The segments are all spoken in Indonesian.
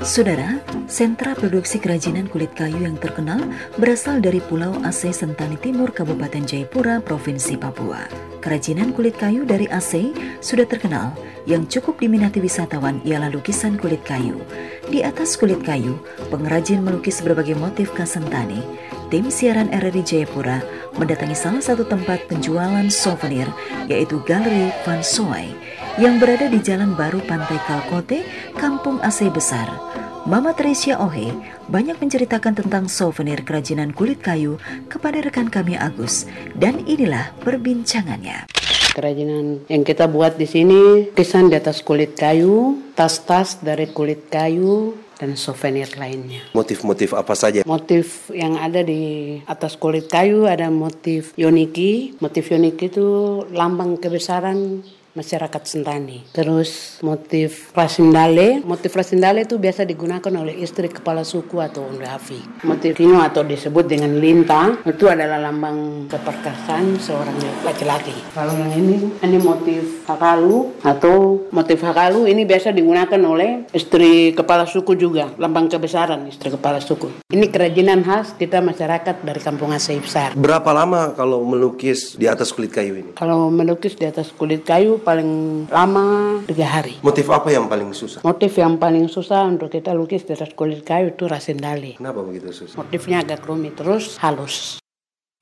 Saudara, sentra produksi kerajinan kulit kayu yang terkenal berasal dari Pulau Aceh Sentani Timur, Kabupaten Jayapura, Provinsi Papua. Kerajinan kulit kayu dari Aceh sudah terkenal, yang cukup diminati wisatawan ialah lukisan kulit kayu. Di atas kulit kayu, pengrajin melukis berbagai motif khas Sentani. Tim siaran RRI Jayapura mendatangi salah satu tempat penjualan souvenir, yaitu Galeri Van Soy, yang berada di Jalan Baru Pantai Kalkote, Kampung Aceh Besar. Mama Teresia Ohe banyak menceritakan tentang souvenir kerajinan kulit kayu kepada rekan kami Agus dan inilah perbincangannya. Kerajinan yang kita buat di sini kisan di atas kulit kayu, tas-tas dari kulit kayu, dan souvenir lainnya. Motif-motif apa saja? Motif yang ada di atas kulit kayu ada motif yoniki. Motif yoniki itu lambang kebesaran masyarakat Sentani. Terus motif rasindale, motif rasindale itu biasa digunakan oleh istri kepala suku atau undafi. Motif kino atau disebut dengan linta itu adalah lambang keperkasaan seorang laki-laki. Kalau yang ini, ini motif hakalu atau motif hakalu ini biasa digunakan oleh istri kepala suku juga, lambang kebesaran istri kepala suku. Ini kerajinan khas kita masyarakat dari Kampung Aceh Besar. Berapa lama kalau melukis di atas kulit kayu ini? Kalau melukis di atas kulit kayu paling lama tiga hari. Motif apa yang paling susah? Motif yang paling susah untuk kita lukis di atas kulit kayu itu rasendali. Kenapa begitu susah? Motifnya agak rumit terus halus.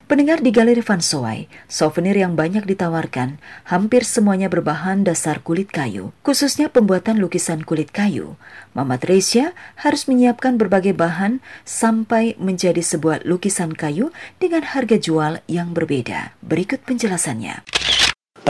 Pendengar di Galeri Van Soai, souvenir yang banyak ditawarkan hampir semuanya berbahan dasar kulit kayu, khususnya pembuatan lukisan kulit kayu. Mama Tresia harus menyiapkan berbagai bahan sampai menjadi sebuah lukisan kayu dengan harga jual yang berbeda. Berikut penjelasannya.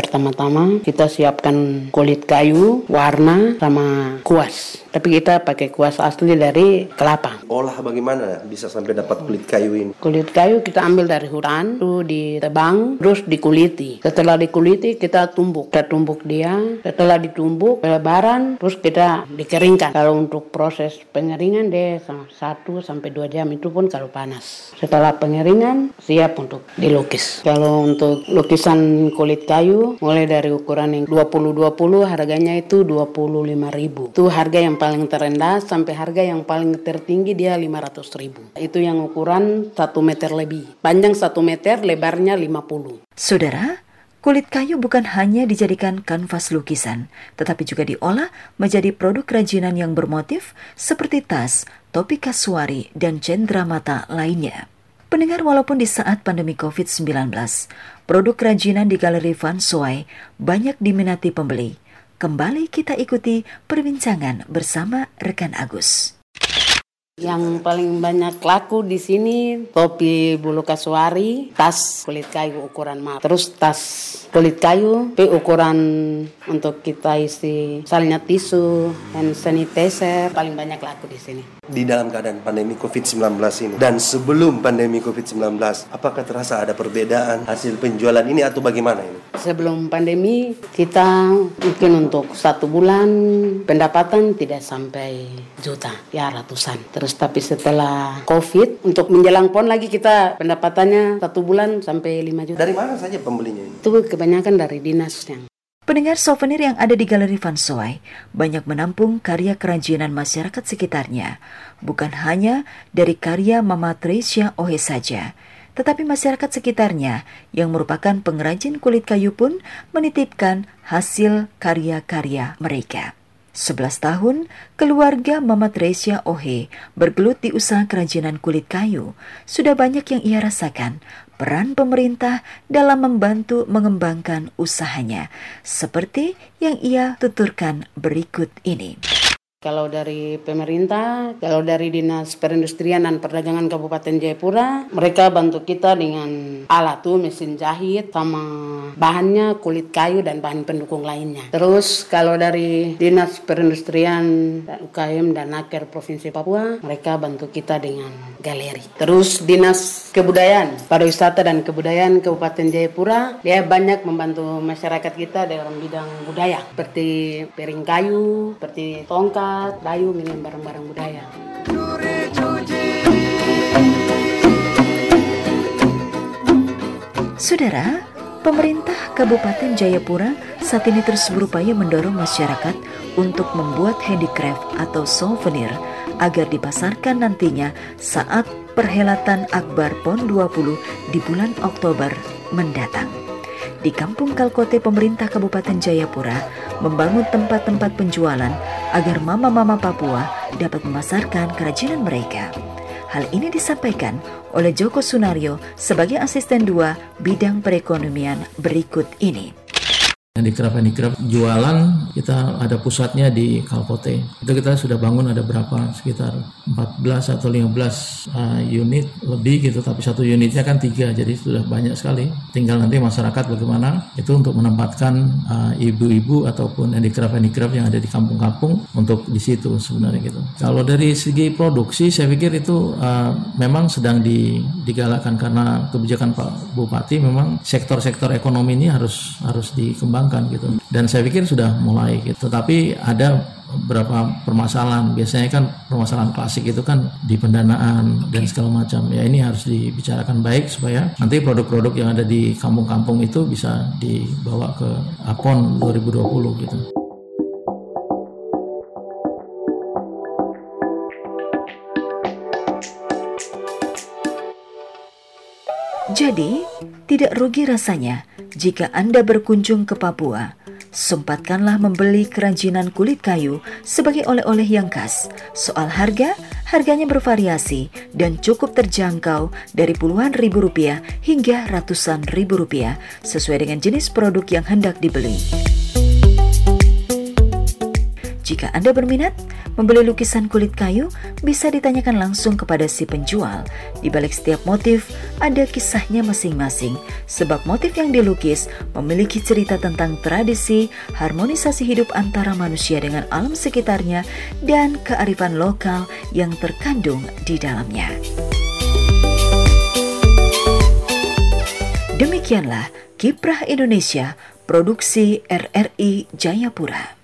Pertama-tama kita siapkan kulit kayu, warna, sama kuas. Tapi kita pakai kuas asli dari kelapa. Olah bagaimana bisa sampai dapat kulit kayu ini? Kulit kayu kita ambil dari hutan, itu ditebang, terus dikuliti. Setelah dikuliti kita tumbuk. Kita tumbuk dia, setelah ditumbuk lebaran, terus kita dikeringkan. Kalau untuk proses pengeringan sama 1 sampai 2 jam itu pun kalau panas. Setelah pengeringan siap untuk dilukis. Kalau untuk lukisan kulit kayu mulai dari ukuran yang 20-20 harganya itu 25.000. Itu harga yang paling terendah sampai harga yang paling tertinggi dia 500 ribu. Itu yang ukuran 1 meter lebih. Panjang 1 meter, lebarnya 50. Saudara, Kulit kayu bukan hanya dijadikan kanvas lukisan, tetapi juga diolah menjadi produk kerajinan yang bermotif seperti tas, topi kasuari, dan cendramata lainnya. Pendengar walaupun di saat pandemi COVID-19, produk kerajinan di Galeri Van Soy banyak diminati pembeli. Kembali kita ikuti perbincangan bersama rekan Agus. Yang paling banyak laku di sini topi bulu kasuari, tas kulit kayu ukuran mat, terus tas kulit kayu, tapi ukuran untuk kita isi misalnya tisu, dan sanitizer paling banyak laku di sini. Di dalam keadaan pandemi COVID-19 ini dan sebelum pandemi COVID-19, apakah terasa ada perbedaan hasil penjualan ini atau bagaimana ini? Sebelum pandemi kita mungkin untuk satu bulan pendapatan tidak sampai juta, ya ratusan. Terus tapi setelah COVID untuk menjelang pon lagi kita pendapatannya satu bulan sampai 5 juta. Dari mana saja pembelinya ini? Itu kebanyakan dari dinas yang Pendengar souvenir yang ada di Galeri Van Soy banyak menampung karya kerajinan masyarakat sekitarnya, bukan hanya dari karya Mama Tresia Ohe saja, tetapi masyarakat sekitarnya yang merupakan pengrajin kulit kayu pun menitipkan hasil karya-karya mereka. 11 tahun, keluarga Mama Tresia Ohe bergelut di usaha kerajinan kulit kayu. Sudah banyak yang ia rasakan peran pemerintah dalam membantu mengembangkan usahanya, seperti yang ia tuturkan berikut ini. Kalau dari pemerintah, kalau dari Dinas Perindustrian dan Perdagangan Kabupaten Jayapura, mereka bantu kita dengan alat tuh mesin jahit sama bahannya kulit kayu dan bahan pendukung lainnya. Terus kalau dari Dinas Perindustrian dan UKM dan Naker Provinsi Papua, mereka bantu kita dengan galeri. Terus Dinas Kebudayaan, Pariwisata dan Kebudayaan Kabupaten Jayapura, dia banyak membantu masyarakat kita dalam bidang budaya seperti piring kayu, seperti tongkat minim barang-barang budaya. Saudara, pemerintah Kabupaten Jayapura saat ini terus berupaya mendorong masyarakat untuk membuat handicraft atau souvenir agar dipasarkan nantinya saat perhelatan Akbar PON 20 di bulan Oktober mendatang. Di Kampung Kalkote pemerintah Kabupaten Jayapura membangun tempat-tempat penjualan agar mama-mama Papua dapat memasarkan kerajinan mereka. Hal ini disampaikan oleh Joko Sunario sebagai asisten dua bidang perekonomian berikut ini. Handicraft-handicraft jualan kita ada pusatnya di Kalkote. Itu kita sudah bangun ada berapa sekitar 14 atau 15 uh, unit lebih gitu tapi satu unitnya kan tiga jadi sudah banyak sekali. Tinggal nanti masyarakat bagaimana itu untuk menempatkan uh, ibu-ibu ataupun handicraft-handicraft yang ada di kampung-kampung untuk di situ sebenarnya gitu. Kalau dari segi produksi saya pikir itu uh, memang sedang di, digalakkan karena kebijakan Pak Bupati memang sektor-sektor ekonomi ini harus harus dikembangkan dikembangkan gitu. Dan saya pikir sudah mulai gitu. Tetapi ada beberapa permasalahan. Biasanya kan permasalahan klasik itu kan di pendanaan dan segala macam. Ya ini harus dibicarakan baik supaya nanti produk-produk yang ada di kampung-kampung itu bisa dibawa ke APON 2020 gitu. Jadi, tidak rugi rasanya jika Anda berkunjung ke Papua. Sempatkanlah membeli kerajinan kulit kayu sebagai oleh-oleh yang khas. Soal harga, harganya bervariasi dan cukup terjangkau dari puluhan ribu rupiah hingga ratusan ribu rupiah sesuai dengan jenis produk yang hendak dibeli. Jika Anda berminat, Membeli lukisan kulit kayu bisa ditanyakan langsung kepada si penjual. Di balik setiap motif ada kisahnya masing-masing, sebab motif yang dilukis memiliki cerita tentang tradisi, harmonisasi hidup antara manusia dengan alam sekitarnya, dan kearifan lokal yang terkandung di dalamnya. Demikianlah Kiprah Indonesia, produksi RRI Jayapura.